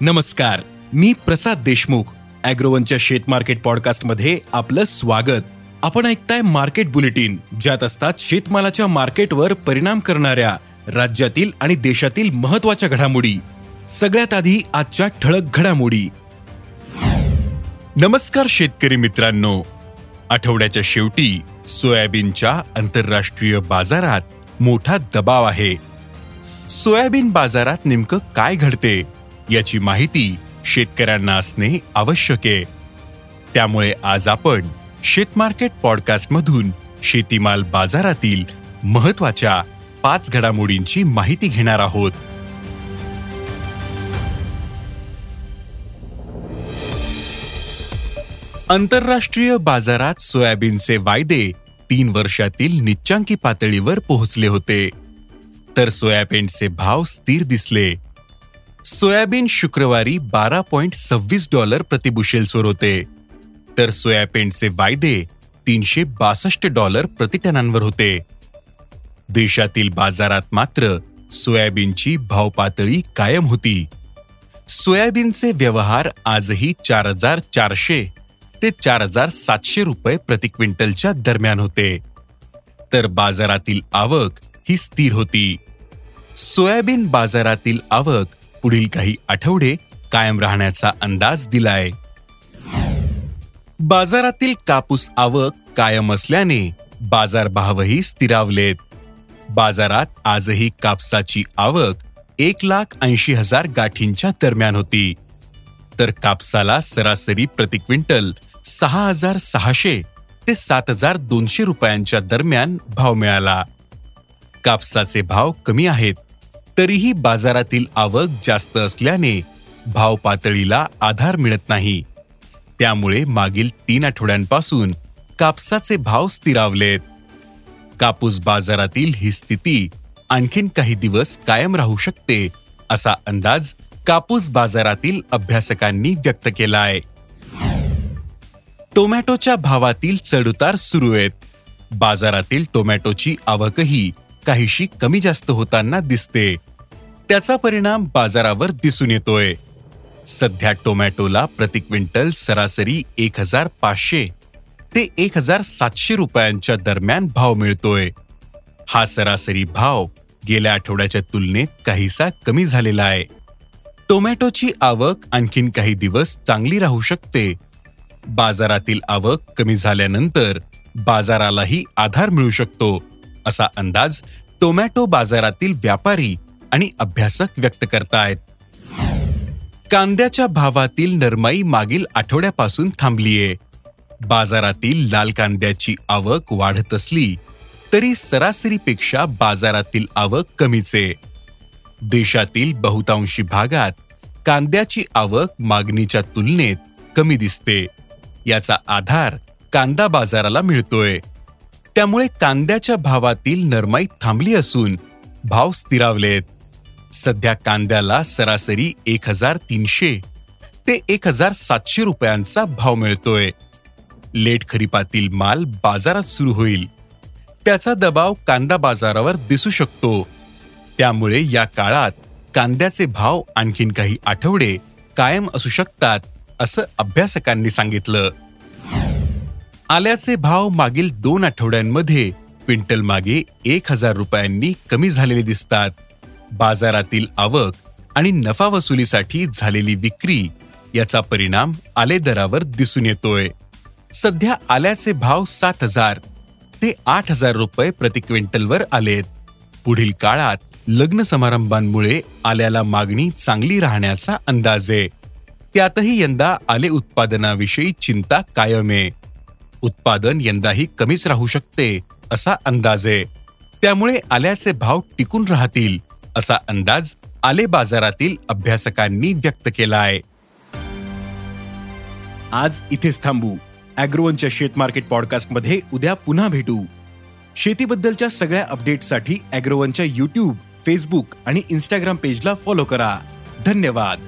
नमस्कार मी प्रसाद देशमुख अॅग्रोवनच्या शेत मार्केट पॉडकास्टमध्ये आपलं स्वागत. आपण ऐकताय मार्केट बुलेटिन ज्यात असतात शेतमालाच्या मार्केटवर परिणाम करणाऱ्या राज्यातील आणि देशातील महत्त्वाच्या घडामोडी. सगळ्यात आधी आजच्या ठळक घडामोडी. नमस्कार शेतकरी मित्रांनो. आठवड्याच्या शेवटी सोयाबीनच्या आंतरराष्ट्रीय बाजारात मोठा दबाव आहे. सोयाबीन बाजारात नेमकं काय घडते? याची माहिती शेतकऱ्यांना असणे आवश्यक आहे. त्यामुळे आज आपण शेतमार्केट पॉडकास्टमधून शेतीमाल बाजारातील महत्त्वाच्या पाच घडामोडींची माहिती घेणार आहोत. आंतरराष्ट्रीय बाजारात सोयाबीनचे वायदे तीन वर्षातील निच्चांकी पातळीवर पोहोचले होते. तर सोयाबीनचे भाव स्थिर दिसले. सोयाबीन शुक्रवारी बारा पॉइंट सव्वीस डॉलर प्रतिबुशेल्सवर होते. तर सोयाबीनचे वायदे तीनशे बासष्ट डॉलर प्रतिटनांवर होते. देशातील बाजारात मात्र सोयाबीनची भावपातळी कायम होती. सोयाबीनचे व्यवहार आजही चार हजार चारशे ते चार हजार सातशे रुपये प्रति क्विंटलच्या दरम्यान होते. तर बाजारातील आवक ही स्थिर होती. सोयाबीन बाजारातील आवक पुढील काही आठवडे कायम राहण्याचा अंदाज दिलाय. बाजारातील कापूस आवक कायम असल्याने बाजारभावही स्थिरावलेत. बाजारात आजही कापसाची आवक एक लाख ऐंशी हजार गाठींच्या दरम्यान होती. तर कापसाला सरासरी प्रति क्विंटल सहा हजार सहाशे ते सात हजार दोनशे रुपयांच्या दरम्यान भाव मिळाला. कापसाचे भाव कमी आहेत. तरीही बाजारातील आवक जास्त असल्याने भाव पातळीला आधार मिळत नाही. त्यामुळे मागील तीन आठवड्यांपासून कापसाचे भाव स्थिरावलेत. कापूस बाजारातील ही स्थिती आणखीन काही दिवस कायम राहू शकते असा अंदाज कापूस बाजारातील अभ्यासकांनी व्यक्त केला आहे टोमॅटोच्या भावातील चढउतार सुरू आहेत. बाजारातील टोमॅटोची आवकही काहीशी कमी जास्त होताना दिसते. त्याचा परिणाम बाजारावर दिसून येतोय. सध्या टोमॅटोला प्रति क्विंटल सरासरी एक हजार पाचशे ते एक हजार सातशे रुपयांच्या दरम्यान भाव मिळतोय. हा सरासरी भाव गेल्या आठवड्याच्या तुलनेत काहीसा कमी झालेला आहे. टोमॅटोची आवक आणखीन काही दिवस चांगली राहू शकते. बाजारातील आवक कमी झाल्यानंतर बाजारालाही आधार मिळू शकतो असा अंदाज टोमॅटो बाजारातील व्यापारी आणि अभ्यासक व्यक्त करतायत. कांद्याच्या भावातील नरमाई मागील आठवड्यापासून थांबलीये. बाजारातील लाल कांद्याची आवक वाढत असली तरी सरासरीपेक्षा बाजारातील आवक कमीच. आहे देशातील बहुतांशी भागात कांद्याची आवक मागणीच्या तुलनेत कमी दिसते. याचा आधार कांदा बाजाराला मिळतोय. त्यामुळे कांद्याच्या भावातील नरमाई थांबली असून भाव स्थिरावलेत. सध्या कांद्याला सरासरी एक हजार तीनशे ते एक हजार सातशे रुपयांचा भाव मिळतोय. लेट खरीपातील माल बाजारात सुरू होईल. त्याचा दबाव कांदा बाजारावर दिसू शकतो. त्यामुळे या काळात कांद्याचे भाव आणखीन काही आठवडे कायम असू शकतात असं अभ्यासकांनी सांगितलं. आल्याचे भाव मागील दोन आठवड्यांमध्ये क्विंटल मागे एक हजार रुपयांनी कमी झालेले दिसतात. बाजारातील आवक आणि नफा वसुलीसाठी झालेली विक्री याचा परिणाम आले दरावर दिसून येतोय. सध्या आल्याचे भाव सात हजार ते आठ हजार रुपये प्रति क्विंटलवर आलेत. पुढील काळात लग्न समारंभांमुळे आल्याला मागणी चांगली राहण्याचा अंदाज आहे. त्यातही यंदा आले उत्पादनाविषयी चिंता कायम आहे. उत्पादन यंदाही कमीच राहू शकते असा अंदाज आहे. त्यामुळे आल्याचे भाव टिकून राहतील. असा अंदाज आले बाजारातील अभ्यासकांनी व्यक्त केला आहे. आज इथेच थांबू. अॅग्रोवनच्या शेत मार्केट पॉडकास्टमध्ये उद्या पुन्हा भेटू. शेतीबद्दलच्या सगळ्या अपडेटसाठी अॅग्रोवनच्या युट्यूब फेसबुक आणि इन्स्टाग्राम पेजला फॉलो करा. धन्यवाद.